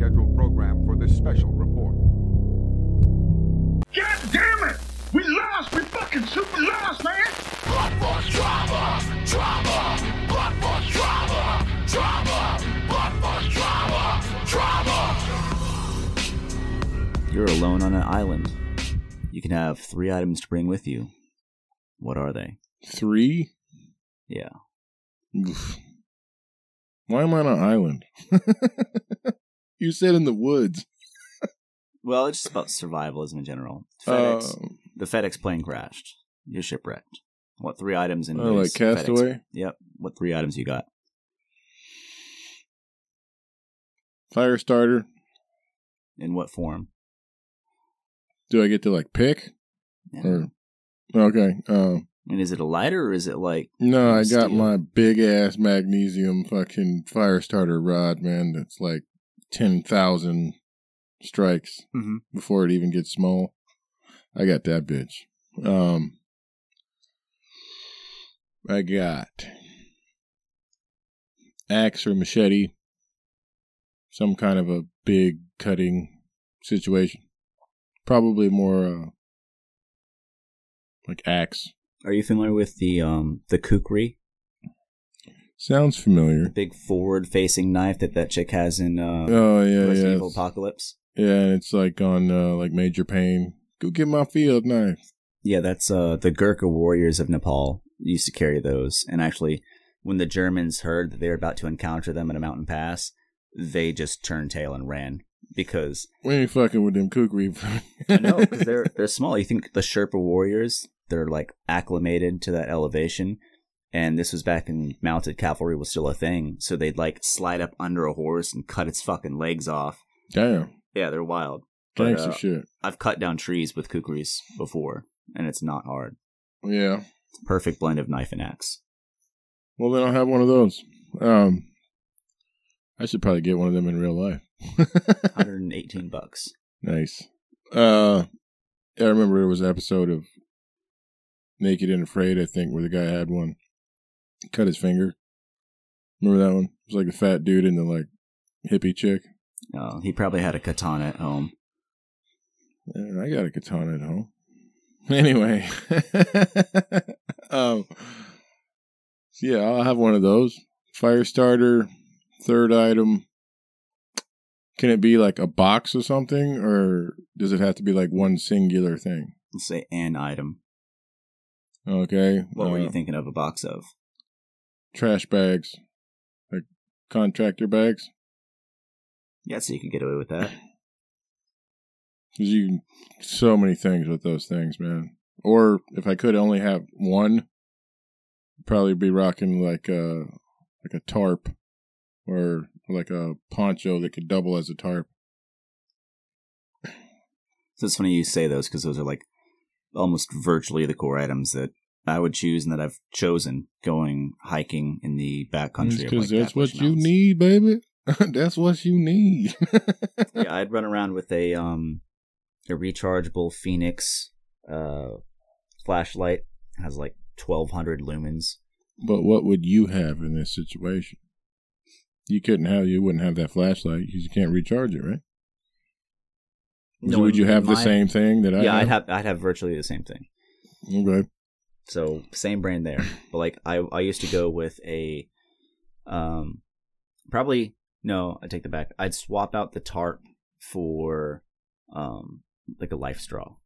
scheduled program for this special report. God damn it! We lost! We fucking super lost, man! Bloodforce drama, drama, Bloodforce drama, drama, Bloodforce drama, drama. You're alone on an island. You can have three items to bring with you. What are they? Three? Yeah. Oof. Why am I on an island? you said in the woods. Well, it's just about survivalism in general. FedEx, Um, the FedEx plane crashed. You're shipwrecked. What three items in Oh, like FedEx- Castaway? Yep. What three items you got? fire starter. In what form? Do I get to like pick? Yeah. Or okay. Um, And is it a lighter or is it like no, I got Steel. my big ass magnesium fucking fire starter rod, man. That's like ten thousand strikes Mhm. before it even gets small. I got that bitch. Um, I got axe or machete, some kind of a big cutting situation. Probably more uh, like axe. Are you familiar with the um the kukri, Sounds familiar. the big forward facing knife that that chick has in uh Oh yeah, Resident yeah, Evil Apocalypse? yeah. And it's like on uh, like Major Payne. Go get my field knife. Yeah, that's uh the Gurkha warriors of Nepal used to carry those. And actually, when the Germans heard that they were about to encounter them in a mountain pass, they just turned tail and ran because We ain't fucking with them kukri. no, because they're they're small. You think the Sherpa warriors? They're like acclimated to that elevation, and this was back when mounted cavalry was still a thing. So they'd like slide up under a horse and cut its fucking legs off. Damn, Yeah, they're wild. But, gangster uh, shit. I've cut down trees with kukris before, and it's not hard. Yeah. Perfect blend of knife and axe. Well, then I'll have one of those. Um, I should probably get one of them in real life. 118 bucks. nice. Uh, I remember there was an episode of Naked and Afraid, I think, where the guy had one cut his finger. Remember that one? It was like a fat dude and the like hippie chick. Oh, he probably had a katana at home. I got a katana at home. Anyway, um, yeah, I'll have one of those. Fire starter, third item. Can it be like a box or something, or does it have to be like one singular thing? Let's say an item. Okay. What were uh, you thinking of a box of? Trash bags, like contractor bags. Yeah, so you could get away with that. you can so many things with those things, man. Or if I could only have one, probably be rocking like a like a tarp or like a poncho that could double as a tarp. So it's funny you say those because those are like almost virtually the core items that I would choose and that I've chosen going hiking in the backcountry. Because like, that's what you Mountains. need, baby. that's what you need. yeah, I'd run around with a um a rechargeable Fenix uh flashlight. It has like twelve hundred lumens. But what would you have in this situation? You couldn't have. You wouldn't have that flashlight because you can't recharge it, right? No, would you have the same thing that I? Yeah, have? I'd have I'd have virtually the same thing. Okay. So same brand there. But like I I used to go with a um probably no, I take the back. I'd swap out the tarp for um like a life straw.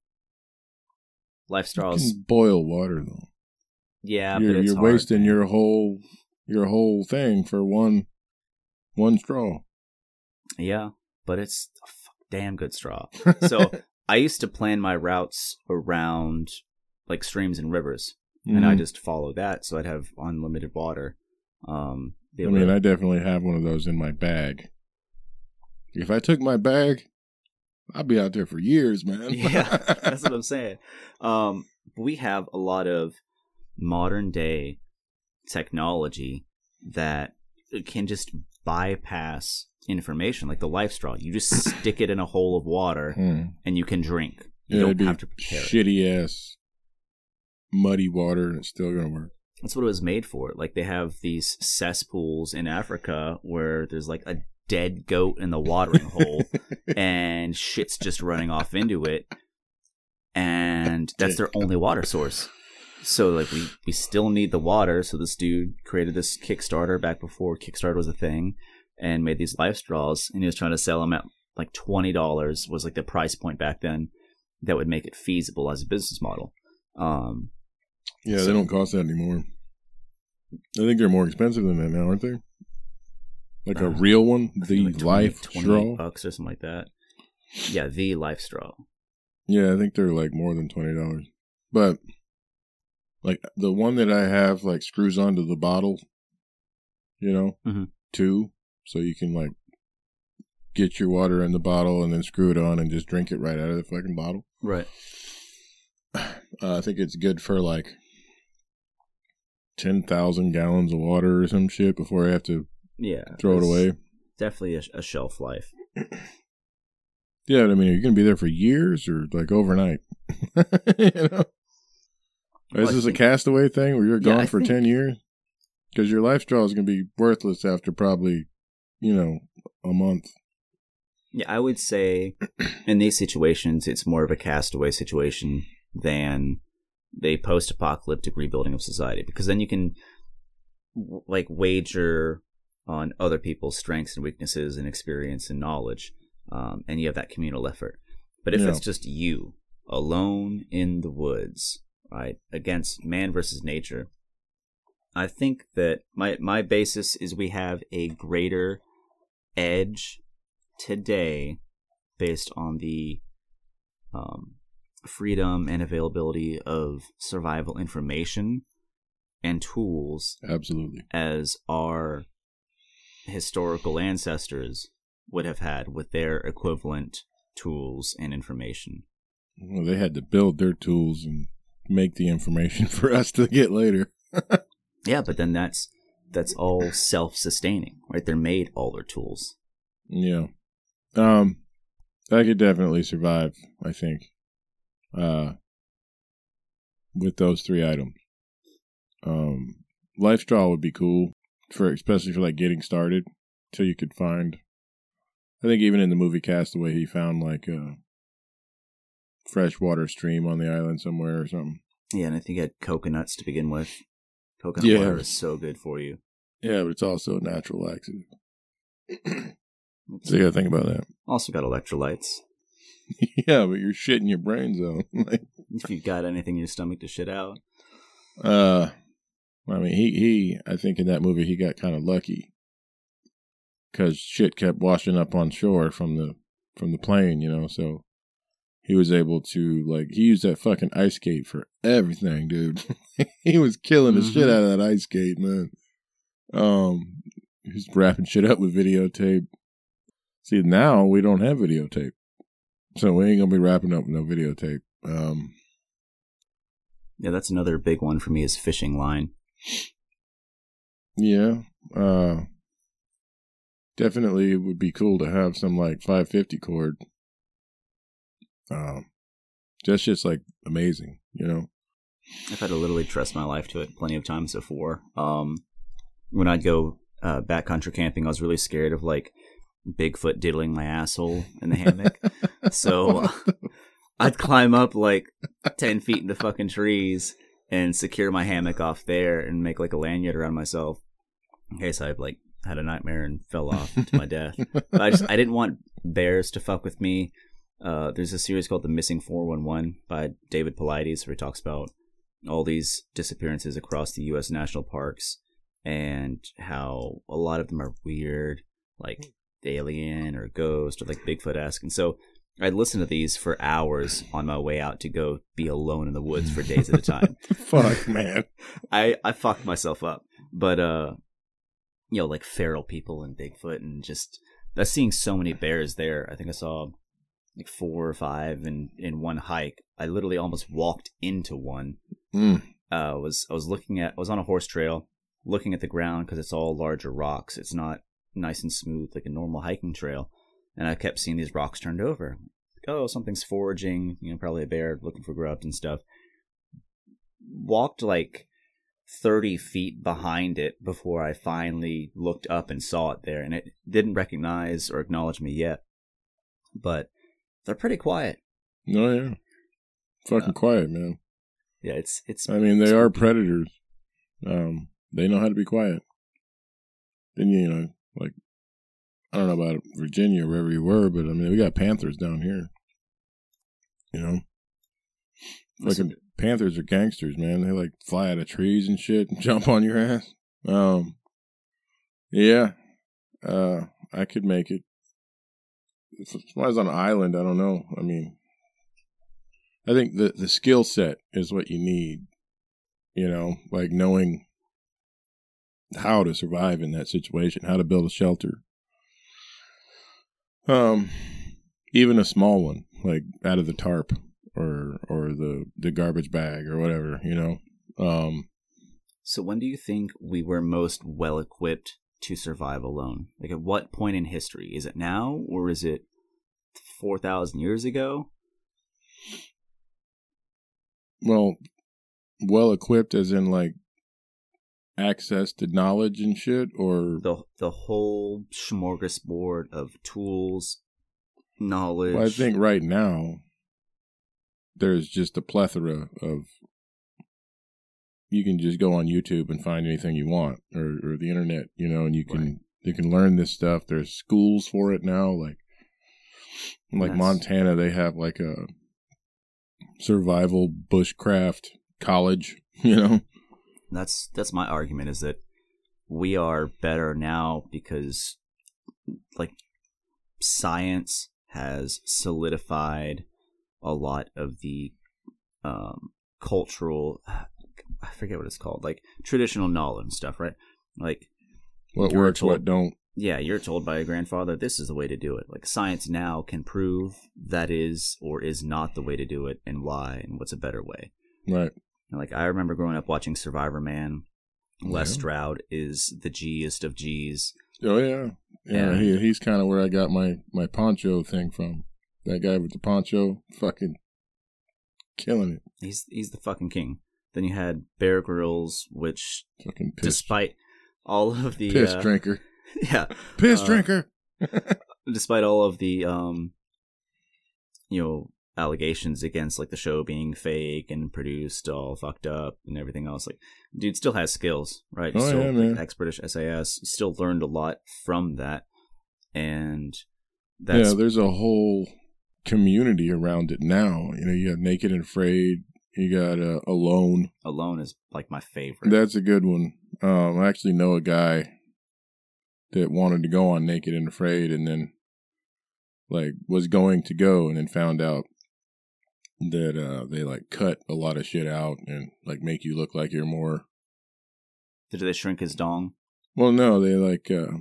Life straws can boil water though. yeah, you're but it's you're hard, wasting man. your whole your whole thing for one one straw. Yeah, but it's a damn good straw. So I used to plan my routes around like streams and rivers, and I Mhm. just follow that, so I'd have unlimited water. Um, I mean, I definitely have one of those in my bag. If I took my bag, I'd be out there for years, man. yeah, that's what I'm saying. Um, we have a lot of modern day technology that can just bypass information, like the life straw. You just stick it in a hole of water Hmm. and you can drink. You Yeah, don't be have to prepare it. shitty ass muddy water, and it's still gonna work. That's what it was made for. Like they have these cesspools in Africa where there's like a dead goat in the watering hole and shit's just running off into it and that's their only water source so like we we still need the water so this dude created this kickstarter back before kickstarter was a thing and made these life straws and he was trying to sell them at like $20 was like the price point back then that would make it feasible as a business model um Yeah, So- they don't cost that anymore. I think they're more expensive than that now, aren't they? Like a Uh, real one, the like 20 life 28 straw. bucks or something like that yeah the life straw Yeah, I think they're like more than twenty dollars. But like the one that I have like screws onto the bottle, you know, Mhm. too, so you can like get your water in the bottle and then screw it on and just drink it right out of the fucking bottle. right Uh, I think it's good for like ten thousand gallons of water or some shit before I have to yeah throw it away. definitely a, a shelf life Yeah, I mean, are you gonna be there for years or like overnight? you know, Well, is I this a castaway thing where you're Yeah, gone I for think- ten years? Because your life straw is gonna be worthless after probably, you know, a month. Yeah, I would say in these situations, it's more of a castaway situation than the post-apocalyptic rebuilding of society, because then you can w- like wager on other people's strengths and weaknesses and experience and knowledge, um, and you have that communal effort. But if Yeah. it's just you alone in the woods, right, against man versus nature, I think that my my basis is we have a greater edge today based on the um, freedom and availability of survival information and tools Absolutely. as our historical ancestors would have had with their equivalent tools and information. Well, they had to build their tools and make the information for us to get later. Yeah, but then that's that's all self-sustaining, right? They're made all their tools. Yeah. Um I could definitely survive, I think. Uh with those three items. Um life straw would be cool for especially for like getting started till you could find I think even in the movie Castaway he found like a freshwater stream on the island somewhere or something. Yeah, and I think you had coconuts to begin with. Coconut Yeah. water is so good for you. Yeah, but it's also a natural laxative. so you gotta think about that. Also got electrolytes. yeah, but you're shitting your brains out. like If you've got anything in your stomach to shit out. Uh, I mean, he he. I think in that movie he got kind of lucky because shit kept washing up on shore from the from the plane, you know. So he was able to like he used that fucking ice skate for everything, dude. he was killing the shit Mhm. out of that ice skate, man. Um, he's wrapping shit up with videotape. See, now we don't have videotape, so we ain't gonna be wrapping up with no videotape. Um. Yeah, that's another big one for me is fishing line. Yeah. Uh definitely it would be cool to have some like 550 cord. Um that's just like amazing, you know. I've had to literally trust my life to it plenty of times before. Um, when I'd go uh, backcountry camping, I was really scared of like Bigfoot diddling my asshole in the hammock. so I'd climb up like 10 feet into fucking trees and secure my hammock off there and make like a lanyard around myself in case I like had a nightmare and fell off to my death. But I just I didn't want bears to fuck with me. Uh, there's a series called The Missing 411 by David Paulides where he talks about all these disappearances across the U.S. national parks and how a lot of them are weird, like alien or ghost or like Bigfoot esque. And so I'd listen to these for hours on my way out to go be alone in the woods for days at a time. Fuck, man. I I fucked myself up, but uh, you know, like feral people and Bigfoot, and just that's seeing so many bears there. I think I saw like four or five in in one hike. I literally almost walked into one. Mm. Uh, was I was looking at I was on a horse trail, looking at the ground because it's all larger rocks. It's not nice and smooth like a normal hiking trail, and I kept seeing these rocks turned over. Like, oh, something's foraging. You know, probably a bear looking for grubs and stuff. Walked like 30 feet behind it before I finally looked up and saw it there. And it didn't recognize or acknowledge me yet. But they're pretty quiet. Oh yeah, fucking Uh, quiet, man. Yeah, it's it's I mean, they are predators. Um, they know how to be quiet. Then you know, like I don't know about Virginia, or wherever you were, but I mean, we got panthers down here. You know, Listen, fucking panthers are gangsters, man. They like fly out of trees and shit and jump on your ass. Um, yeah, uh, I could make it. If I was on an island, I don't know. I mean, I think the the skill set is what you need. You know, like knowing how to survive in that situation, how to build a shelter. Um, even a small one, like out of the tarp or or the the garbage bag or whatever. You know, um, So when do you think we were most well equipped to survive alone? Like at what point in history? Is it now or is it 4,000 years ago? well, well equipped as in like access to knowledge and shit, or The the whole smorgasbord of tools, knowledge. Well, I think right now there's just a plethora of. You can just go on YouTube and find anything you want, or, or the internet, you know, and you can Right. you can learn this stuff. There's schools for it now, like like Montana, they have like a survival bushcraft college, you know. That's that's my argument is that we are better now because like science has solidified a lot of the um cultural I forget what it's called like traditional knowledge and stuff right like What works, what don't. yeah you're told by your grandfather this is the way to do it like science now can prove that is or is not the way to do it and why and what's a better way Right. And, like I remember growing up watching Survivor Man. Les Yeah. Stroud is the G'est of G's. Oh yeah, yeah. Yeah. He he's kind of where I got my my poncho thing from. That guy with the poncho, fucking killing it. He's he's the fucking king. Then you had Bear Grylls, which Fucking piss, despite all of the piss uh, drinker, yeah, piss uh, drinker. despite all of the um, you know, allegations against like the show being fake and produced all fucked up and everything else, like dude still has skills, right? He's Oh, still yeah, like, man. ex-British SAS. He still learned a lot from that, and that's yeah, there's a whole community around it now. You know, you have Naked and Afraid. You got uh, Alone. alone is like my favorite. That's a good one. Um, I actually know a guy that wanted to go on Naked and Afraid, and then like was going to go, and then found out that uh, they like cut a lot of shit out and like make you look like you're more. Did they shrink his dong? Well, no, they like uh,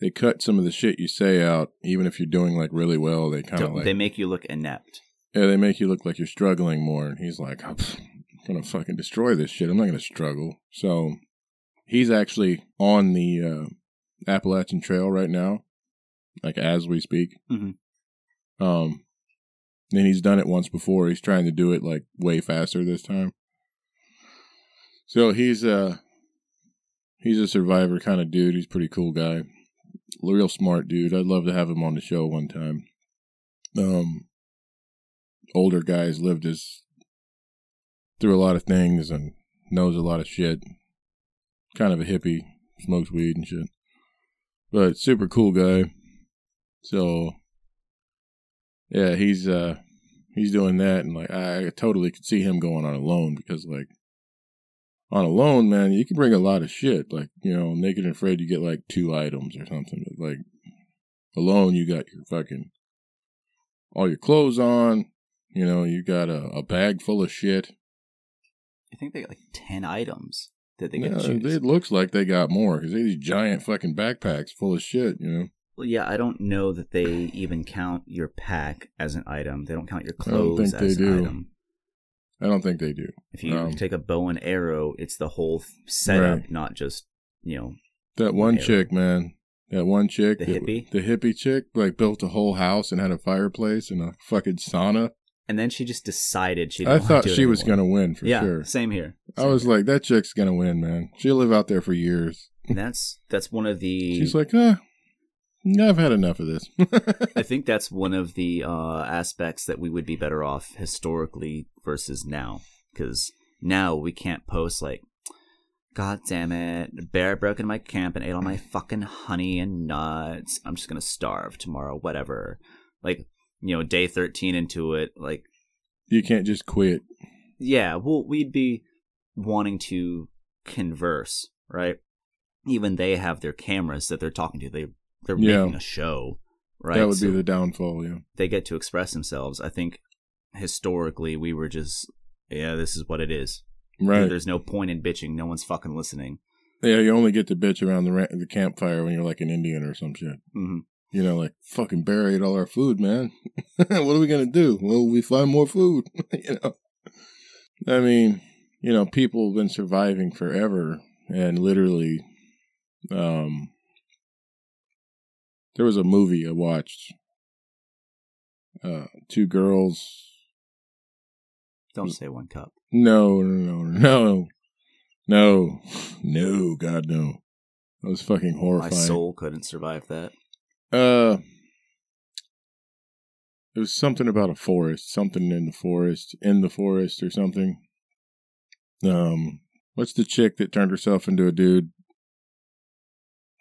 they cut some of the shit you say out, even if you're doing like really well. They kind of like they make you look inept. Yeah, they make you look like you're struggling more. And he's like, I'm gonna fucking destroy this shit. I'm not gonna struggle. So he's actually on the uh, Appalachian Trail right now, like as we speak. Mhm. Um, and he's done it once before. He's trying to do it like way faster this time. So he's uh he's a survivor kind of dude. He's a pretty cool guy, real smart dude. I'd love to have him on the show one time. Um, older guys lived his through a lot of things and knows a lot of shit. Kind of a hippie, smokes weed and shit, but super cool guy. So yeah, he's uh he's doing that, and like I totally could see him going on Alone because like on Alone, man, you can bring a lot of shit. Like you know, naked and afraid, you get like two items or something. But like alone, you got your fucking all your clothes on. You know, you got a, a bag full of shit. I think they got like ten items that they Yeah, get choose. it looks like they got more because they these giant fucking backpacks full of shit. You know, Well, yeah, I don't know that they even count your pack as an item. They don't count your I don't clothes think they as an do. item. I don't think they do. If you Um, take a bow and arrow, it's the whole setup, Right. not just you know. That one chick, man. That one chick, The that- hippie? the hippie chick, like built a whole house and had a fireplace and a fucking sauna. and then she just decided she. I thought she was going gonna win for yeah, sure. same here. I was here. like, that chick's gonna win, man. She'll live out there for years. And that's that's one of the. She's like, ah, I've had enough of this. I think that's one of the uh, aspects that we would be better off historically versus now, because now we can't post like, "God damn it, bear broke into my camp and ate all my fucking honey and nuts. I'm just gonna starve tomorrow, whatever." Like, you know, day thirteen into it, like, you can't just quit. yeah, well, we'd be wanting to converse, right? Even they have their cameras that they're talking to. They they're Yeah. making a show, right? That would So- be the downfall. Yeah. they get to express themselves. I think historically we were just, yeah, this is what it is. Right. There's no point in bitching. No one's fucking listening. Yeah, you only get to bitch around the ra- the campfire when you're like an Indian or some shit. hmm You know, like fucking buried all our food, man. what are we gonna do? Well, we find more food. you know. I mean, you know, people have been surviving forever, and literally, um, there was a movie I watched. Uh, two girls. Don't say one cup. No, no, no, no, no, no. God no. That was fucking horrifying. My soul couldn't survive that. Uh, it was something about a forest, something in the forest, in the forest, or something. Um, what's the chick that turned herself into a dude?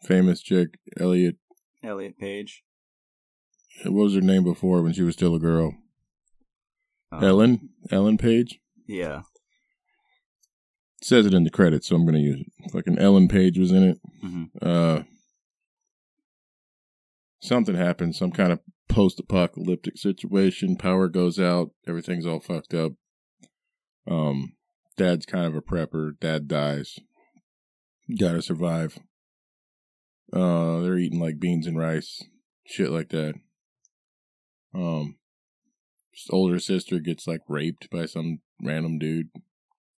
Famous chick, Elliot. Elliot Page. What was her name before when she was still a girl? Um, Ellen. Ellen Page. Yeah. It says it in the credits, so I'm gonna use it. Fucking Ellen Page was in it. hmm uh something happens, some kind of post apocalyptic situation, power goes out, everything's all fucked up. Um dad's kind of a prepper, dad dies. Gotta survive. Uh they're eating like beans and rice, shit like that. Um older sister gets like raped by some random dude.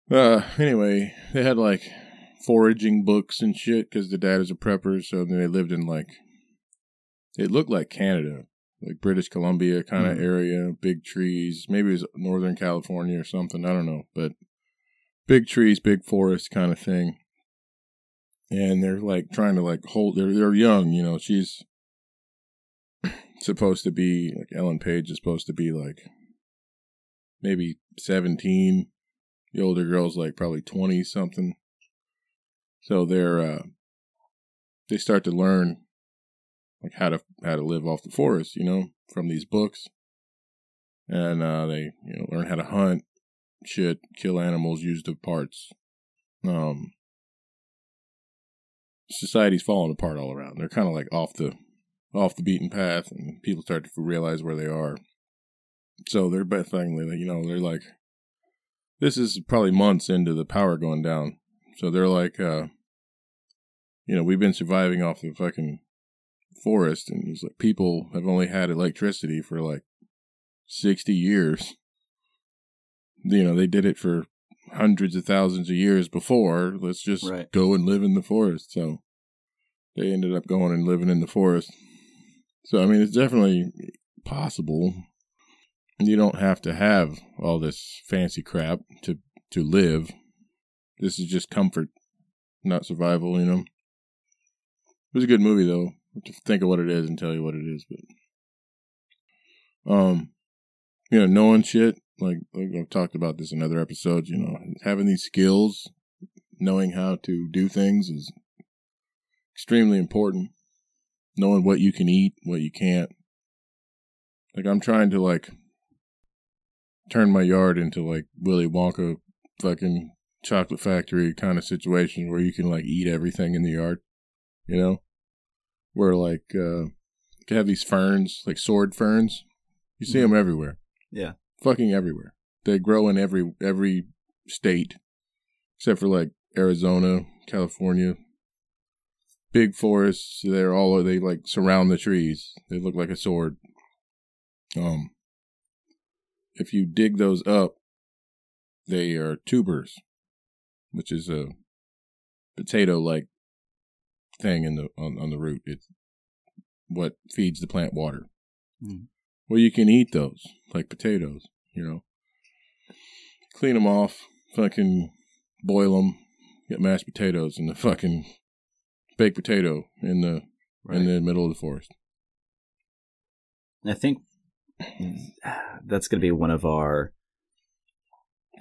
Uh anyway, they had like foraging books and shit because the dad is a prepper. So they lived in like, it looked like Canada, like British Columbia kind of Mhm. area, big trees. Maybe it was Northern California or something. I don't know, but big trees, big forest kind of thing. And they're like trying to like hold. They're they're young, you know. She's supposed to be like Ellen Page is supposed to be like maybe seventeen. The older girl's like probably twenty something. So they're uh they start to learn like how to how to live off the forest, you know, from these books. And uh they, you know, learn how to hunt, shit, kill animals, use the parts. Um society's falling apart all around. They're kind of like off the off the beaten path and people start to realize where they are. So they're like, you know, they're like this is probably months into the power going down. So they're like, uh, you know, we've been surviving off the fucking forest, and he's like, people have only had electricity for like 60 years. You know, they did it for hundreds of thousands of years before. Let's just Right. go and live in the forest. So they ended up going and living in the forest. So, I mean, it's definitely possible. You don't have to have all this fancy crap to to live. This is just comfort, not survival, you know. It was a good movie though. To think of what it is and tell you what it is, but um you know, knowing shit, like, like I've talked about this in other episodes, you know, having these skills, knowing how to do things is extremely important. Knowing what you can eat, what you can't. Like I'm trying to like turn my yard into like Willy Wonka fucking chocolate factory kind of situation where you can like eat everything in the yard, you know? Where like uh you can have these ferns, like sword ferns. You see them everywhere. Yeah. Fucking everywhere. They grow in every every state except for like Arizona, California. Big forests, they're all they like surround the trees. They look like a sword. Um if you dig those up, they are tubers, which is a potato like thing in the on, on the root. It's what feeds the plant water. Mhm. Well, you can eat those like potatoes. You know, clean them off, fucking boil them, get mashed potatoes and the fucking baked potato in the in the middle of the forest. I think that's going to be one of our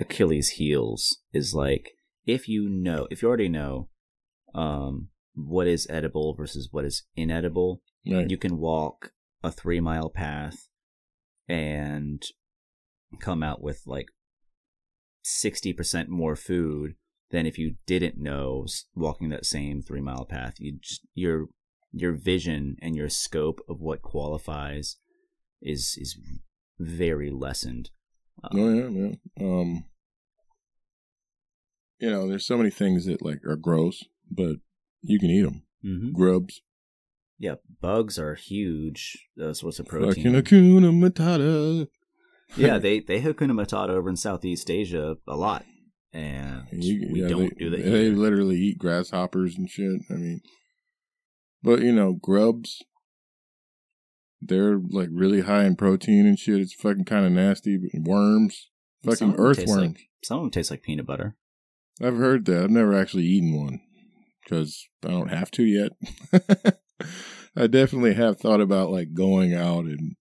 Achilles heels is like if you know if you already know um what is edible versus what is inedible Right. you can walk a 3 mile path and come out with like 60% more food than if you didn't know walking that same 3 mile path you just your your vision and your scope of what qualifies is is very lessened Um, Oh yeah, yeah. Um, you know, there's so many things that like are gross, but you can eat them. mhm. Grubs, Yeah, bugs are huge uh, source of protein. fucking Hakuna Matata. yeah, they they Hakuna Matata over in Southeast Asia a lot, and You- we yeah, don't they, do that. They here. literally eat grasshoppers and shit. I mean, but you know, grubs. They're like really high in protein and shit. It's fucking kind of nasty. But worms, fucking earthworms. like- some of them taste like peanut butter. I've heard that. I've never actually eaten one because I don't have to yet. I definitely have thought about like going out and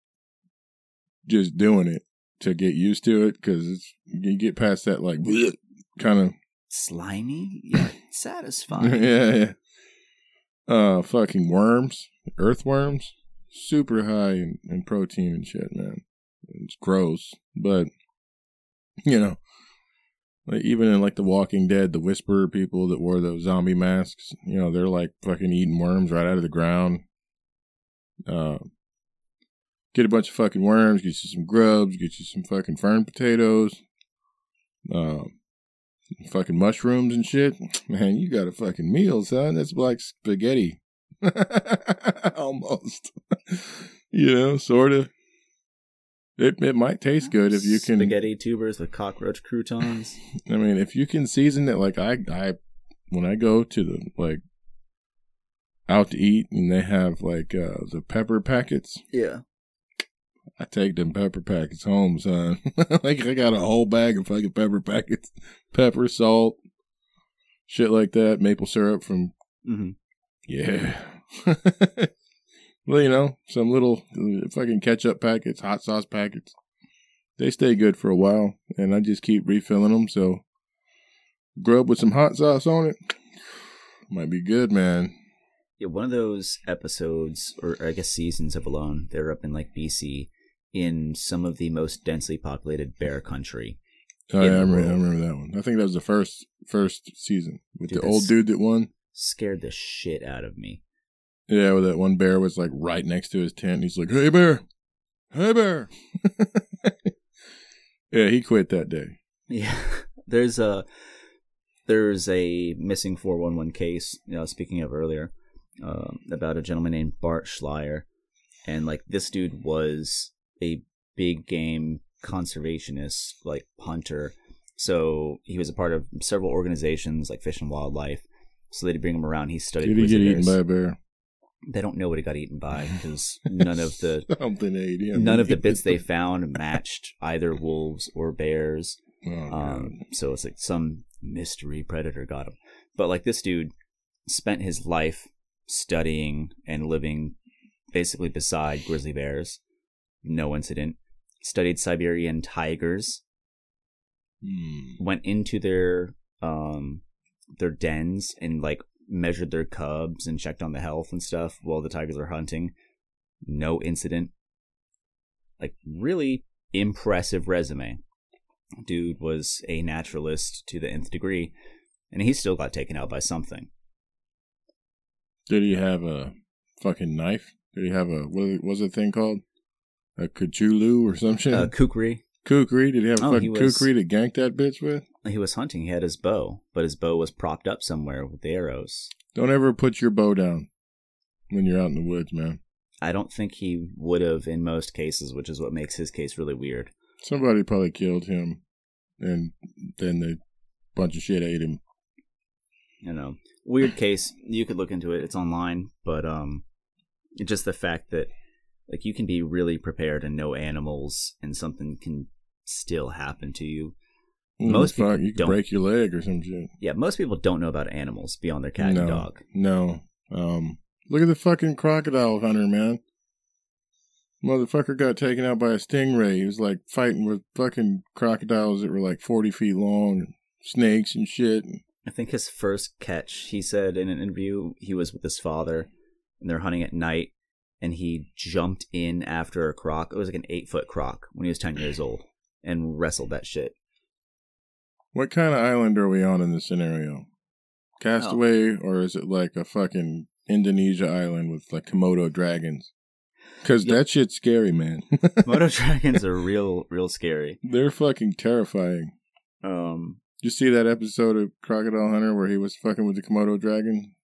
just doing it to get used to it because you get past that like kind of Slimy, yeah, satisfying. yeah yeah. Uh fucking worms earthworms super high in, in protein and shit man. It's gross but you know like even in like the walking dead the whisperer people that wore those zombie masks you know they're like fucking eating worms right out of the ground. Uh get a bunch of fucking worms get you some grubs get you some fucking fern potatoes. Uh fucking mushrooms and shit. Man, you got a fucking meal, son. That's like spaghetti. Almost. you know, sort of. It it might taste good if you can. spaghetti tubers with cockroach croutons. I mean, if you can season it like I I when I go to the like out to eat and they have like uh the pepper packets, yeah, I take them pepper packets home, son. like I got a whole bag of fucking pepper packets, pepper, salt, shit like that, maple syrup from hmm yeah. well, you know, some little uh, fucking ketchup packets, hot sauce packets. They stay good for a while, and I just keep refilling them. So, grub with some hot sauce on it might be good, man. yeah. One of those episodes, or I guess seasons of Alone, they're up in like BC, in some of the most densely populated bear country. Oh, yeah, I remember, I remember that one. I think that was the first first season with Dude, the old dude that won. Scared the shit out of me. Yeah, where that one bear was like right next to his tent. And he's like, "Hey bear, hey bear." yeah, he quit that day. Yeah, there's a there's a missing four one one case. You know, speaking of earlier, um, about a gentleman named Bart Schleyer, and like this dude was a big game conservationist, like hunter. So he was a part of several organizations like Fish and Wildlife. So they'd bring him around. He studied. Did he get eaten by a bear? They don't know what he got eaten by because none of the Something ate him. none of the bits they found matched either wolves or bears. Oh, Um, so it's like some mystery predator got him. But like this dude spent his life studying and living basically beside grizzly bears. No incident. Studied Siberian tigers. Hmm. Went into their um their dens and like measured their cubs and checked on the health and stuff while the tigers are hunting. No incident. Like really impressive resume. Dude was a naturalist to the nth degree, and he still got taken out by something. Did he have a fucking knife? Did he have a what was the thing called? A Cthulhu or some shit? Uh, Kukri, kukri? Did he have a Oh, fucking was- kukri to gank that bitch with? he was hunting. He had his bow, but his bow was propped up somewhere with the arrows. Don't ever put your bow down when you're out in the woods, man. I don't think he would have in most cases, which is what makes his case really weird. Somebody probably killed him, and then the bunch of shit ate him. you know weird case you could look into it it's online but um just the fact that like you can be really prepared and know animals and something can still happen to you. Mm, Most people you don't. break your leg or some shit. Yeah, most people don't know about animals beyond their cat no, and dog. No. Um, look at the fucking crocodile hunter, man. Motherfucker got taken out by a stingray. He was like fighting with fucking crocodiles that were like 40 feet long, snakes and shit. I think his first catch, he said in an interview, he was with his father and they're hunting at night and he jumped in after a croc. It was like an eight foot croc when he was 10 years old and wrestled that shit. What kind of island are we on in this scenario? Castaway, or is it like a fucking Indonesia island with like Komodo dragons? Because Yep. that shit's scary, man. Komodo dragons are real, real scary. They're fucking terrifying. Um, you see that episode of Crocodile Hunter where he was fucking with the Komodo dragon?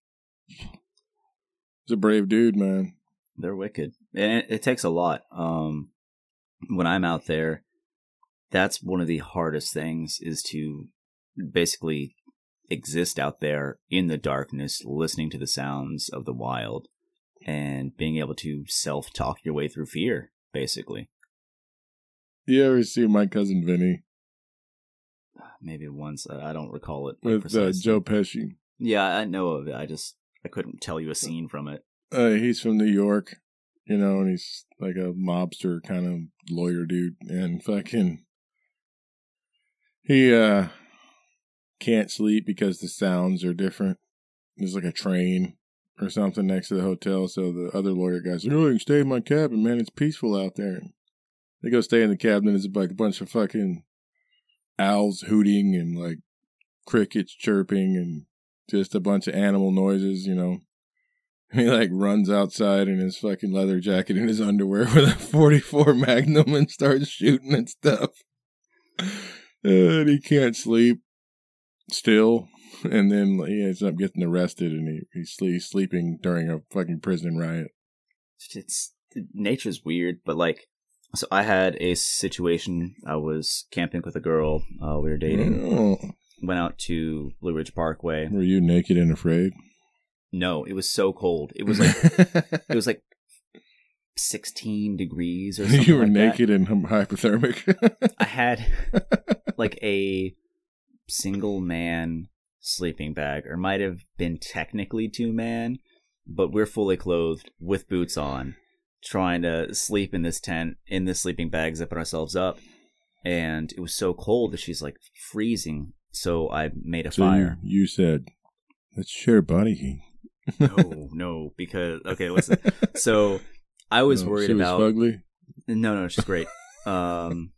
He's a brave dude, man. They're wicked and it, it takes a lot um when i'm out there that's one of the hardest things is to basically exist out there in the darkness listening to the sounds of the wild and being able to self-talk your way through fear basically You ever see my cousin Vinny maybe once i I don't recall it with uh. Joe Pesci? yeah i know of it i just i couldn't tell you a scene from it Uh, he's from New York, you know, and he's like a mobster kind of lawyer dude, and fucking he uh can't sleep because the sounds are different. There's like a train or something next to the hotel, so the other lawyer guy's like, "Oh, you can stay in my cabin, man. It's peaceful out there." They go stay in the cabin, it's like a bunch of fucking owls hooting and like crickets chirping and just a bunch of animal noises, you know. He like runs outside in his fucking leather jacket and his underwear with a 44 Magnum and starts shooting and stuff. And he can't sleep still. And then he ends up getting arrested and he, he's, he's sleeping during a fucking prison riot. it's nature's weird, but like, so I had a situation. I was camping with a girl. Uh, we were dating. Oh. Went out to Blue Ridge Parkway. Were you naked and afraid? No, it was so cold. It was like it was like sixteen degrees or something. you were like that. naked and hypothermic. I had like a single man sleeping bag, or might have been technically two man, but we're fully clothed with boots on, trying to sleep in this tent in this sleeping bag, zipping ourselves up. And it was so cold that she's like freezing. So I made a so fire. you said, let's share body heat. No, no, because okay, listen. So I was No, worried she was about fugly. no, no, she's great. um,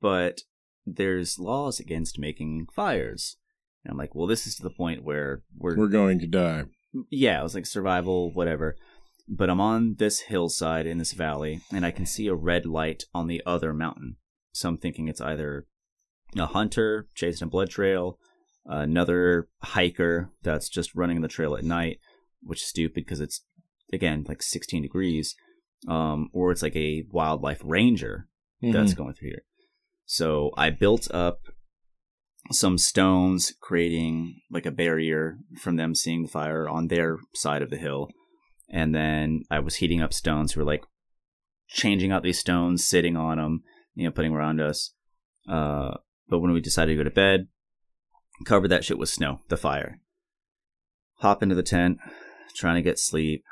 but there's laws against making fires. And I'm like, well, this is to the point where we're, We're going to die. yeah, it was like survival, whatever. But I'm on this hillside in this valley, and I can see a red light on the other mountain. So I'm thinking it's either a hunter chasing a blood trail, another hiker that's just running the trail at night, which is stupid because it's again like 16 degrees, um, or it's like a wildlife ranger that's Mhm. going through here. So I built up some stones, creating like a barrier from them seeing the fire on their side of the hill. And then I was heating up stones. We were like changing out these stones, sitting on them, you know, putting around us. Uh, but when we decided to go to bed, covered that shit with snow, the fire. Hop into the tent, trying to get sleep,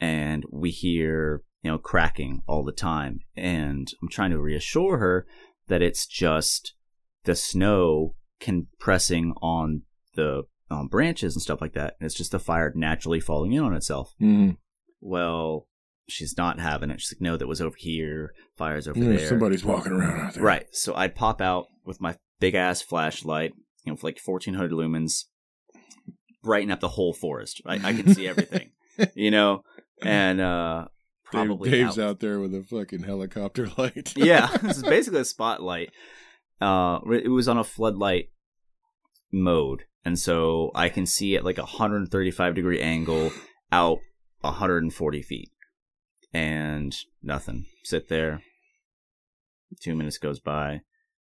and we hear, you know, cracking all the time. And I'm trying to reassure her that it's just the snow compressing on the um, branches and stuff like that. And it's just the fire naturally falling in on itself. Mhm. Well, she's not having it. She's like, no, that was over here. Fire's over Yeah, there. Somebody's walking around out there. Right. So I'd pop out with my big ass flashlight, you know, like 1400 lumens, brighten up the whole forest. Right. I can see everything, you know, and uh, Dave, probably Dave's out- out there with a fucking helicopter light. yeah, this is basically a spotlight. Uh, it was on a floodlight mode, and so I can see at like a 135 degree angle out 140 feet, and nothing. Sit there. Two minutes goes by.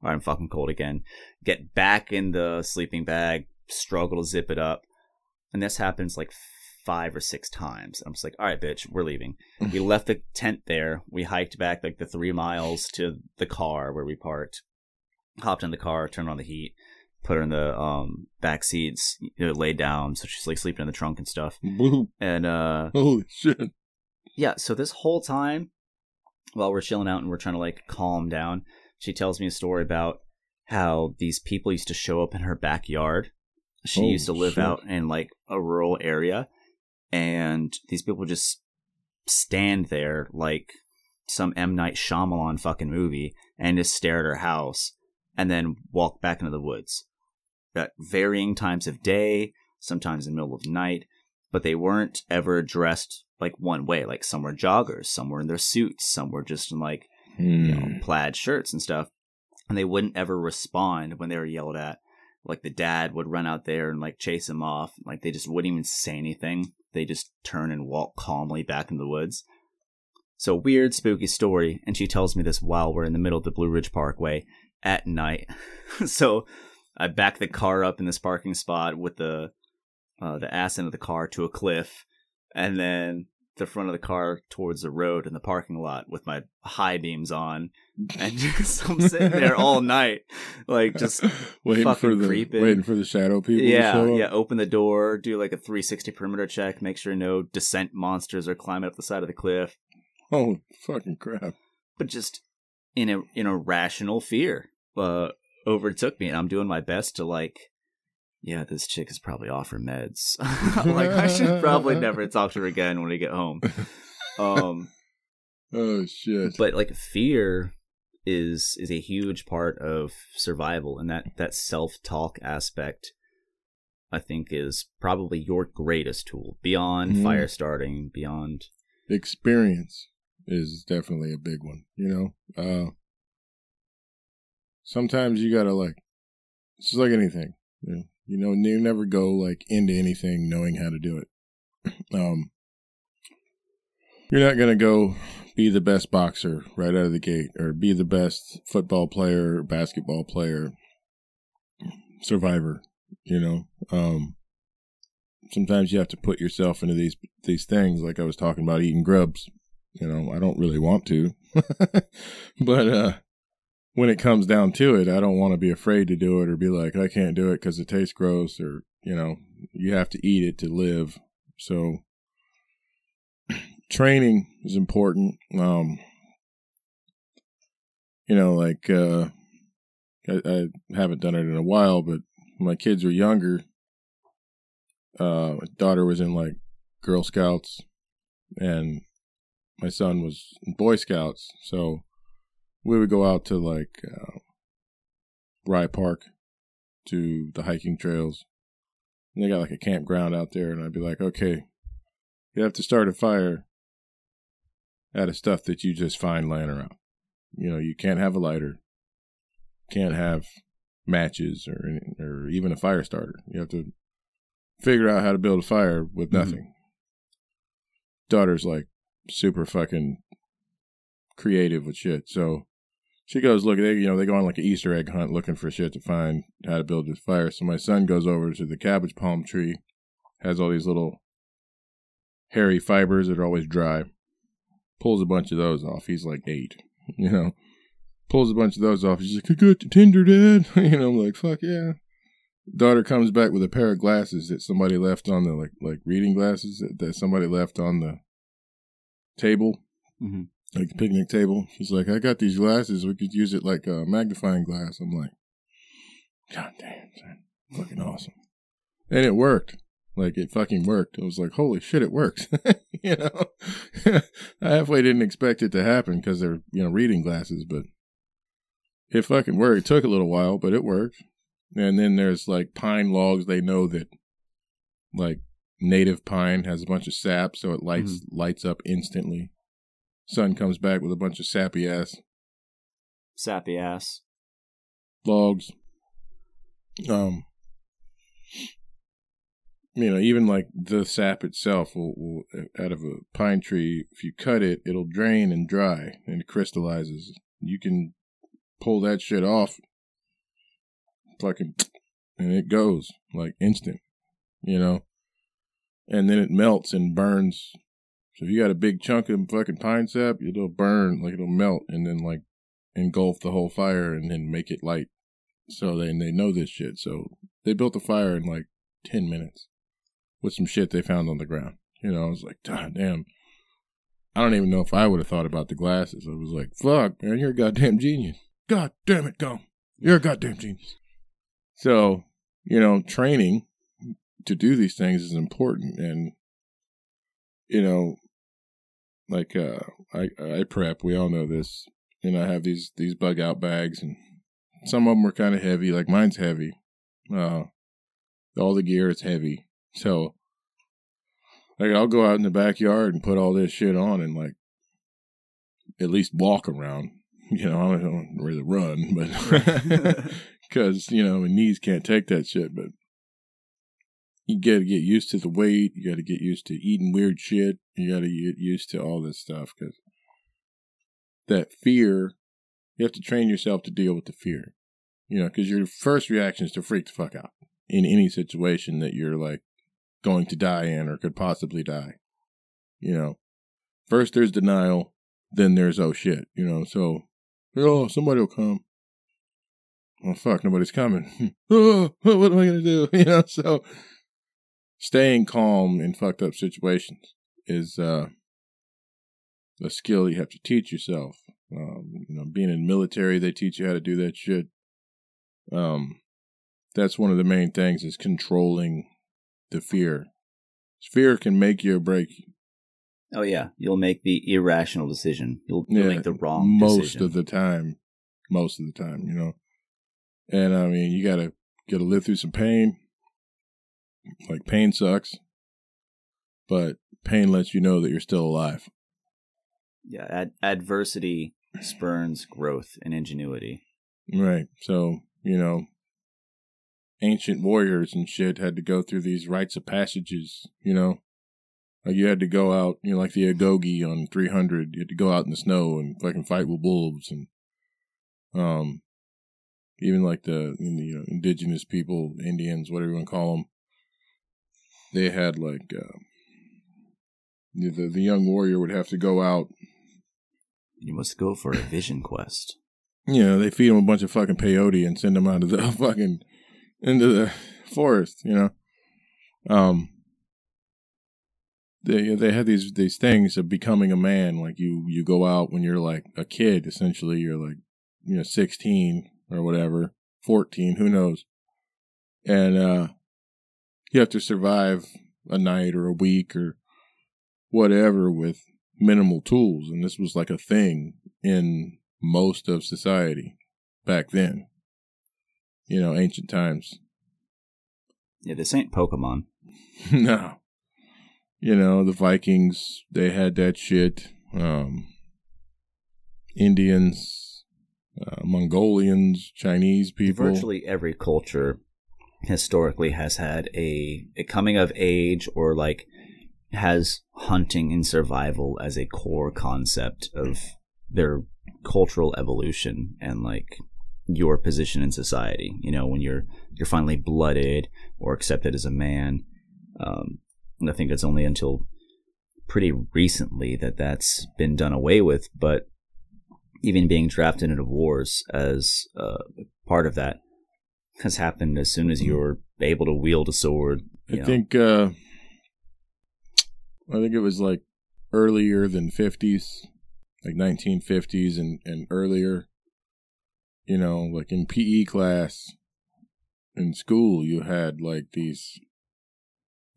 Right, I'm fucking cold again. Get back in the sleeping bag. Struggle to zip it up, and this happens like five or six times. I'm just like, all right, bitch, we're leaving. we left the tent there. We hiked back like the three miles to the car where we parked. Hopped in the car, turned on the heat, put her in the um back seats, you know, laid down, so she's like sleeping in the trunk and stuff. Boom. And uh Holy shit. yeah, so this whole time while we're chilling out and we're trying to like calm down, she tells me a story about how these people used to show up in her backyard. She Oh, used to live shit. out in like a rural area and these people just stand there like some M Night Shyamalan fucking movie and just stare at her house and then walk back into the woods at varying times of day, sometimes in the middle of night, but they weren't ever dressed like one way. Like some were joggers, some were in their suits, some were just in like you know, Hmm. plaid shirts and stuff. And they wouldn't ever respond when they were yelled at. Like the dad would run out there and like chase him off. Like they just wouldn't even say anything. They just turn and walk calmly back in the woods. So weird, spooky story. And she tells me this while we're in the middle of the Blue Ridge Parkway at night. so I back the car up in this parking spot with the uh, the ass end of the car to a cliff, and then the front of the car towards the road in the parking lot with my high beams on, and just I'm sitting there all night, like just waiting for the creeping. waiting for the shadow people. yeah, yeah. Open the door, do like a 360 perimeter check, make sure no descent monsters are climbing up the side of the cliff, Oh fucking crap! but just in a in a rational fear uh, overtook me, and I'm doing my best to like. Yeah, this chick is probably off her meds. like I should probably never talk to her again when we get home. Um, Oh shit! but like fear is is a huge part of survival and that that self-talk aspect i think is probably your greatest tool beyond Mhm. fire starting beyond experience is definitely a big one. You know, uh, sometimes you gotta like, it's just like anything. You know, you know, you never go like into anything knowing how to do it. Um, you're not gonna go be the best boxer right out of the gate, or be the best football player, basketball player, survivor. You know, um, sometimes you have to put yourself into these these things like I was talking about eating grubs. You know, I don't really want to. but uh when it comes down to it, I don't want to be afraid to do it or be like I can't do it cuz it tastes gross or, you know, you have to eat it to live. So training is important. Um you know, like uh I, I haven't done it in a while, but my kids were younger, uh, my daughter was in like Girl Scouts, and my son was in Boy Scouts. So we would go out to like uh, Rye Park to the hiking trails. And they got like a campground out there, and I'd be like, okay, you have to start a fire out of stuff that you just find laying around. You know, you can't have a lighter, can't have matches or any, or even a fire starter. You have to figure out how to build a fire with Mhm. nothing. Daughter's like super fucking creative with shit. So she goes look they you know, they go on like an Easter egg hunt looking for shit to find how to build this fire. So my son goes over to the cabbage palm tree, has all these little hairy fibers that are always dry. Pulls a bunch of those off. He's like eight, you know. Pulls a bunch of those off. He's like, the Tinder, Dad. you know, I'm like, fuck yeah. Daughter comes back with a pair of glasses that somebody left on the like like reading glasses that, that somebody left on the table, Mhm. Like the picnic table. She's like, I got these glasses. We could use it like a magnifying glass. I'm like, God damn, son. fucking awesome. And it worked. Like it fucking worked. I was like, holy shit, it works. you know, I halfway didn't expect it to happen because they're you know reading glasses, but it fucking worked. It took a little while, but it worked. And then there's like pine logs. They know that like native pine has a bunch of sap, so it lights mm-hmm. lights up instantly. Sun comes back with a bunch of sappy ass sappy ass logs. Um, you know, even like the sap itself will, will out of a pine tree, if you cut it, it'll drain and dry and it crystallizes. You can pull that shit off, fucking, and it goes like instant, you know. and then it melts and burns. So if you got a big chunk of fucking pine sap, it'll burn, like it'll melt, and then like engulf the whole fire, and then make it light. So they they know this shit. So they built a fire in like ten minutes with some shit they found on the ground. You know, I was like, God damn. I don't even know if I would have thought about the glasses. I was like, fuck, man, you're a goddamn genius. God damn it, Gum. You're a goddamn genius. So, you know, training to do these things is important. And, you know, like, uh, I, I prep, we all know this. And I have these, these bug out bags and some of them are kind of heavy. Like mine's heavy. Uh, all the gear is heavy. So, like, I'll go out in the backyard and put all this shit on and like at least walk around. You know, I don't really run, but because you know my knees can't take that shit. But you got to get used to the weight. You got to get used to eating weird shit. You got to get used to all this stuff because that fear. You have to train yourself to deal with the fear. You know, because your first reaction is to freak the fuck out in any situation that you're like going to die in or could possibly die. You know, first there's denial, then there's oh shit. You know, so oh somebody will come. Oh fuck, nobody's coming. oh, what am I gonna do? You know, so staying calm in fucked up situations is uh, a skill you have to teach yourself. Um, you know, being in the military, they teach you how to do that shit. Um, that's one of the main things is controlling the fear. Fear can make you or break you. Oh yeah, you'll make the irrational decision. You'll, you'll Yeah, make the wrong most decision. of the time. Most of the time, you know. And I mean, you gotta gotta live through some pain. Like pain sucks, but pain lets you know that you're still alive. yeah, ad- adversity spurns growth and ingenuity. Right. So you know, ancient warriors and shit had to go through these rites of passages. You know, like you had to go out, you know, like the Agoge on 300. You had to go out in the snow and fucking fight with wolves and, um, even like the you know indigenous people, Indians, whatever you want to call them. They had like uh, the the young warrior would have to go out. You must go for a vision quest. You know, they feed them a bunch of fucking peyote and send them out of the fucking into the forest. You know, um, they they had these these things of becoming a man. Like you you go out when you're like a kid. Essentially, you're like you know sixteen or whatever, fourteen, who knows, and uh, you have to survive a night or a week or whatever with minimal tools, and this was like a thing in most of society back then. You know, ancient times. Yeah, this ain't Pokemon. no. You know, the Vikings, they had that shit. Um, Indians, uh, Mongolians, Chinese people. Virtually every culture historically has had a, a coming of age or like has hunting and survival as a core concept of their cultural evolution and like your position in society. You know, when you're you're finally blooded or accepted as a man. Um, and I think it's only until pretty recently that that's been done away with. But even being drafted into wars as uh, part of that has happened as soon as you're able to wield a sword. I know. think, uh, I think it was like earlier than 50s, like 1950s and, and earlier. You know, like in PE class in school, you had like these,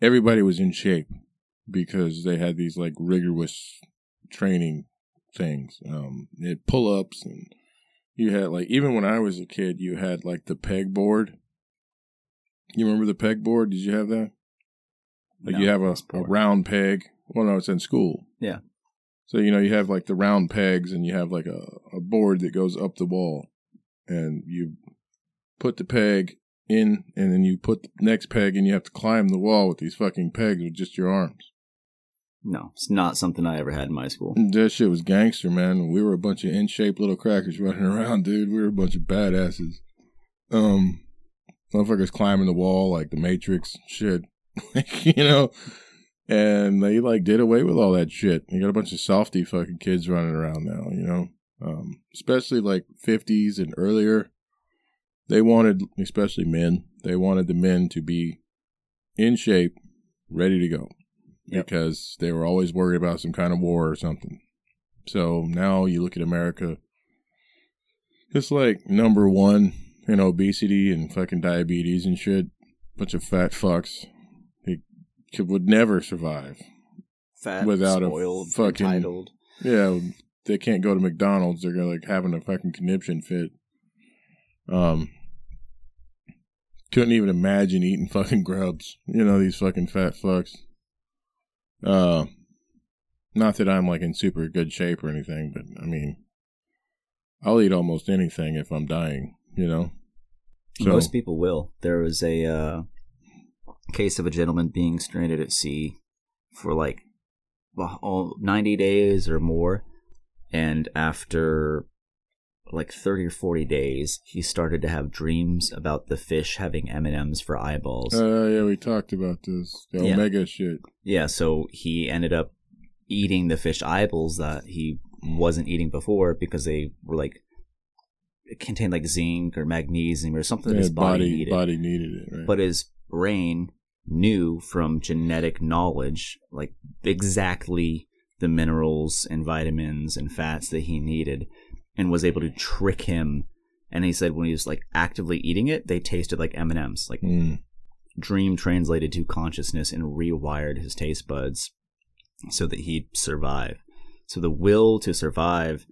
everybody was in shape because they had these like rigorous training things. Um, pull ups and you had like, even when I was a kid, you had like the pegboard. You remember the pegboard? Did you have that? Like No, you have a, a round peg. Well, no, it's in school. Yeah. So you know you have like the round pegs, and you have like a, a board that goes up the wall, and you put the peg in, and then you put the next peg, and you have to climb the wall with these fucking pegs with just your arms. No, it's not something I ever had in my school. That shit was gangster, man. We were a bunch of in shape little crackers running around, dude. We were a bunch of badasses. Um, motherfuckers climbing the wall like the Matrix, shit. you know, and they like did away with all that shit. You got a bunch of softy fucking kids running around now, you know, um, especially like fifties and earlier. They wanted, especially men, they wanted the men to be in shape, ready to go, Yep. because they were always worried about some kind of war or something. So now you look at America, it's like number one in obesity and fucking diabetes and shit. Bunch of fat fucks. They could, would never survive. Fat, Without a fucking- entitled. Yeah, they can't go to McDonald's. They're gonna like having a fucking conniption fit. Um, couldn't even imagine eating fucking grubs. You know these fucking fat fucks. Uh, not that I'm like in super good shape or anything, but I mean, I'll eat almost anything if I'm dying. You know. So Most people will. There was a uh, case of a gentleman being stranded at sea for like well, 90 days or more. And after like 30 or 40 days, he started to have dreams about the fish having M&Ms for eyeballs. Uh, yeah, we talked about this. The Yeah. omega shit. Yeah, so he ended up eating the fish eyeballs that he wasn't eating before because they were like it contained like zinc or magnesium or something that his body, body needed. body needed it, right? But his brain knew from genetic knowledge like exactly the minerals and vitamins and fats that he needed and was able to trick him and he said when he was like actively eating it they tasted like M&Ms like Mm. dream translated to consciousness and rewired his taste buds so that he'd survive. So the will to survive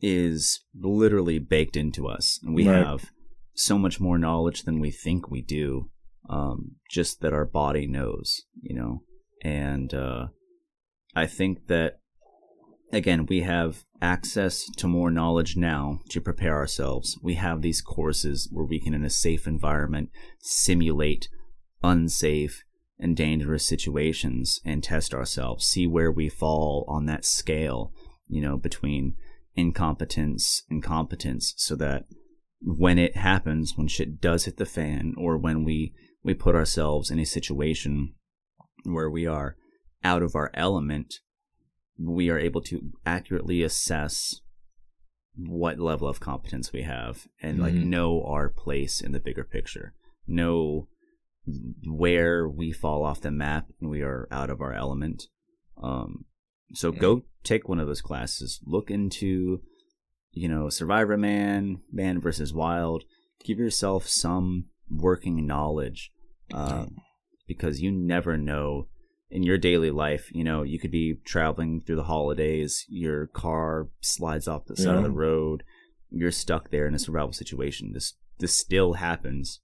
is literally baked into us. And we Right. have so much more knowledge than we think we do, um, just that our body knows, you know? And uh, I think that, again, we have access to more knowledge now to prepare ourselves. We have these courses where we can, in a safe environment, simulate unsafe and dangerous situations and test ourselves, see where we fall on that scale, you know, between incompetence and competence, so that when it happens, when shit does hit the fan, or when we we put ourselves in a situation where we are out of our element, we are able to accurately assess what level of competence we have and like Mhm. know our place in the bigger picture. Know where we fall off the map and we are out of our element. Um so go take one of those classes. Look into you know Survivorman man versus wild. Give yourself some working knowledge uh, because you never know in your daily life you know you could be traveling through the holidays your car slides off the side of the road you're stuck there in a survival situation. This this still happens.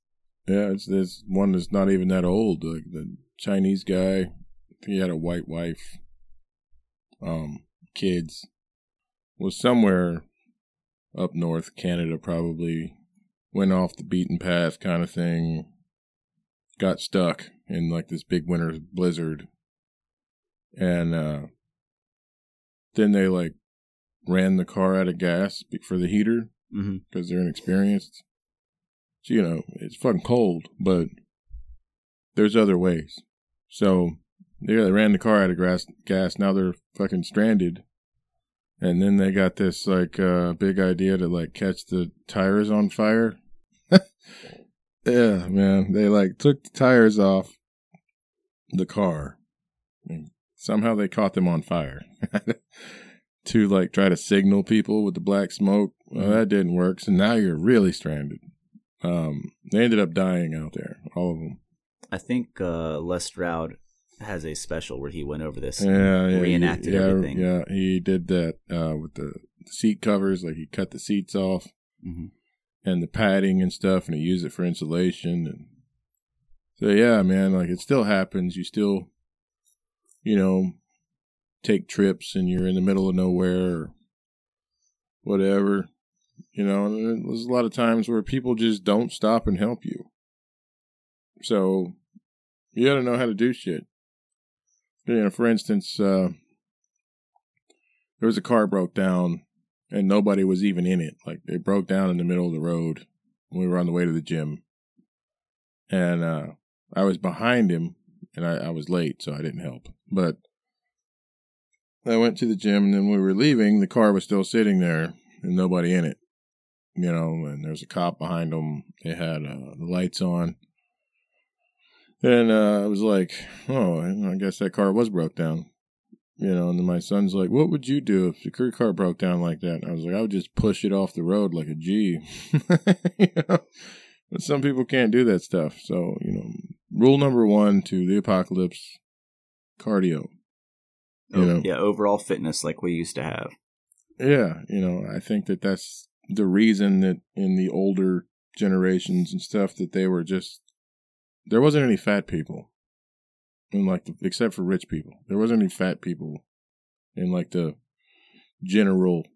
Yeah, it's there's one that's not even that old. Like the Chinese guy, he had a white wife, um, kids, was somewhere up north, Canada probably, went off the beaten path kind of thing, got stuck in like this big winter blizzard, and uh, then they like ran the car out of gas for the heater mm-hmm. because they're inexperienced. So, you know, it's fucking cold, but there's other ways. So they they ran the car out of gas. Gas. Now they're fucking stranded, and then they got this like uh, big idea to like catch the tires on fire. yeah, man. They like took the tires off the car. And somehow they caught them on fire. to like try to signal people with the black smoke. Well, that didn't work. So now you're really stranded. Um, they ended up dying out there, all of them. I think uh, Les Stroud has a special where he went over this, Yeah, and yeah, reenacted yeah, everything. Yeah, he did that uh, with the seat covers. Like he cut the seats off hmm and the padding and stuff, and he used it for insulation. And so, yeah, man, like it still happens. You still, you know, take trips, and you're in the middle of nowhere or whatever. You know, there's a lot of times where people just don't stop and help you. So you got to know how to do shit. You know, for instance, uh, there was a car broke down and nobody was even in it. Like it broke down in the middle of the road. We were on the way to the gym, and uh, I was behind him, and I, I was late, so I didn't help. But I went to the gym, and then we were leaving, the car was still sitting there and nobody in it. You know, and there's a cop behind them. They had uh, the lights on. And uh, I was like, oh, I guess that car was broke down. You know, and my son's like, what would you do if your car broke down like that? And I was like, I would just push it off the road like a G. you know? But some people can't do that stuff. So, you know, rule number one to the apocalypse cardio. You oh, know? yeah, overall fitness like we used to have. Yeah, you know, I think that that's the reason that in the older generations and stuff that they were just there wasn't any fat people in like the, except for rich people. There wasn't any fat people in like the general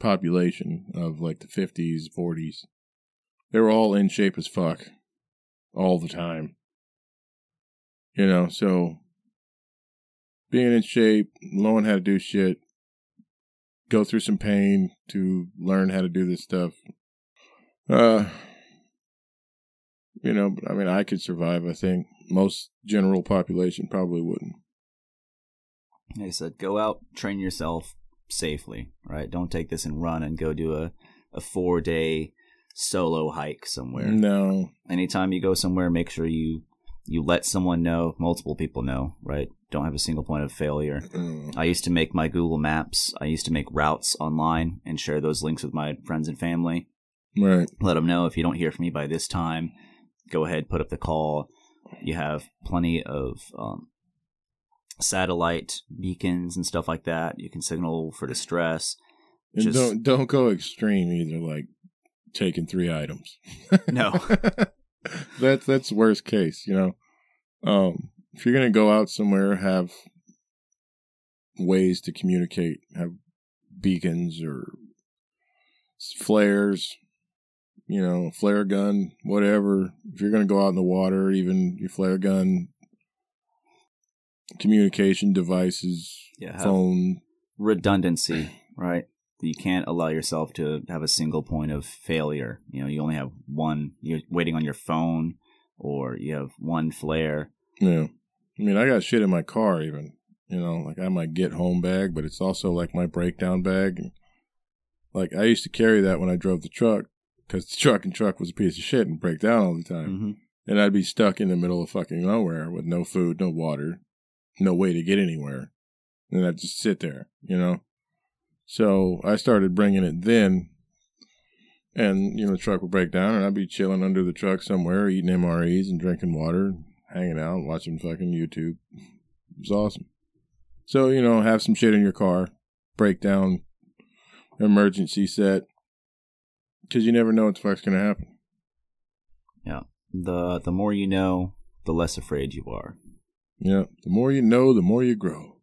population of like the 50s, 40s. They were all in shape as fuck all the time. You know, so being in shape, knowing how to do shit, go through some pain to learn how to do this stuff. Uh, you know, I mean, I could survive. I think most general population probably wouldn't. Like I said, go out, train yourself safely, right? Don't take this and run and go do a, a four day solo hike somewhere. No. Anytime you go somewhere, make sure you you let someone know, multiple people know, right? Don't have a single point of failure. I used to make my Google Maps. I used to make routes online and share those links with my friends and family. Right. Let them know if you don't hear from me by this time, go ahead, put up the call. You have plenty of um, satellite beacons and stuff like that. You can signal for distress. And Just- don't don't go extreme either, like taking three items. No. that's that's worst case, you know. Um, if you're gonna go out somewhere, have ways to communicate. Have beacons or flares, you know, flare gun, whatever. If you're gonna go out in the water, even your flare gun, communication devices, Yeah, phone. redundancy, right? You can't allow yourself to have a single point of failure. You know, you only have one. You're waiting on your phone, or you have one flare. Yeah. I mean, I got shit in my car even. You know, like I have my get home bag, but it's also like my breakdown bag. Like I used to carry that when I drove the truck because the truck and truck was a piece of shit and break down all the time. hmm And I'd be stuck in the middle of fucking nowhere with no food, no water, no way to get anywhere. And I'd just sit there, you know? So I started bringing it then. And, you know, the truck would break down and I'd be chilling under the truck somewhere, eating MREs and drinking water, hanging out, watching fucking YouTube. It was awesome. So, you know, have some shit in your car, break down, emergency set, because you never know what the fuck's going to happen. Yeah, the the more you know, the less afraid you are. Yeah. The more you know, the more you grow.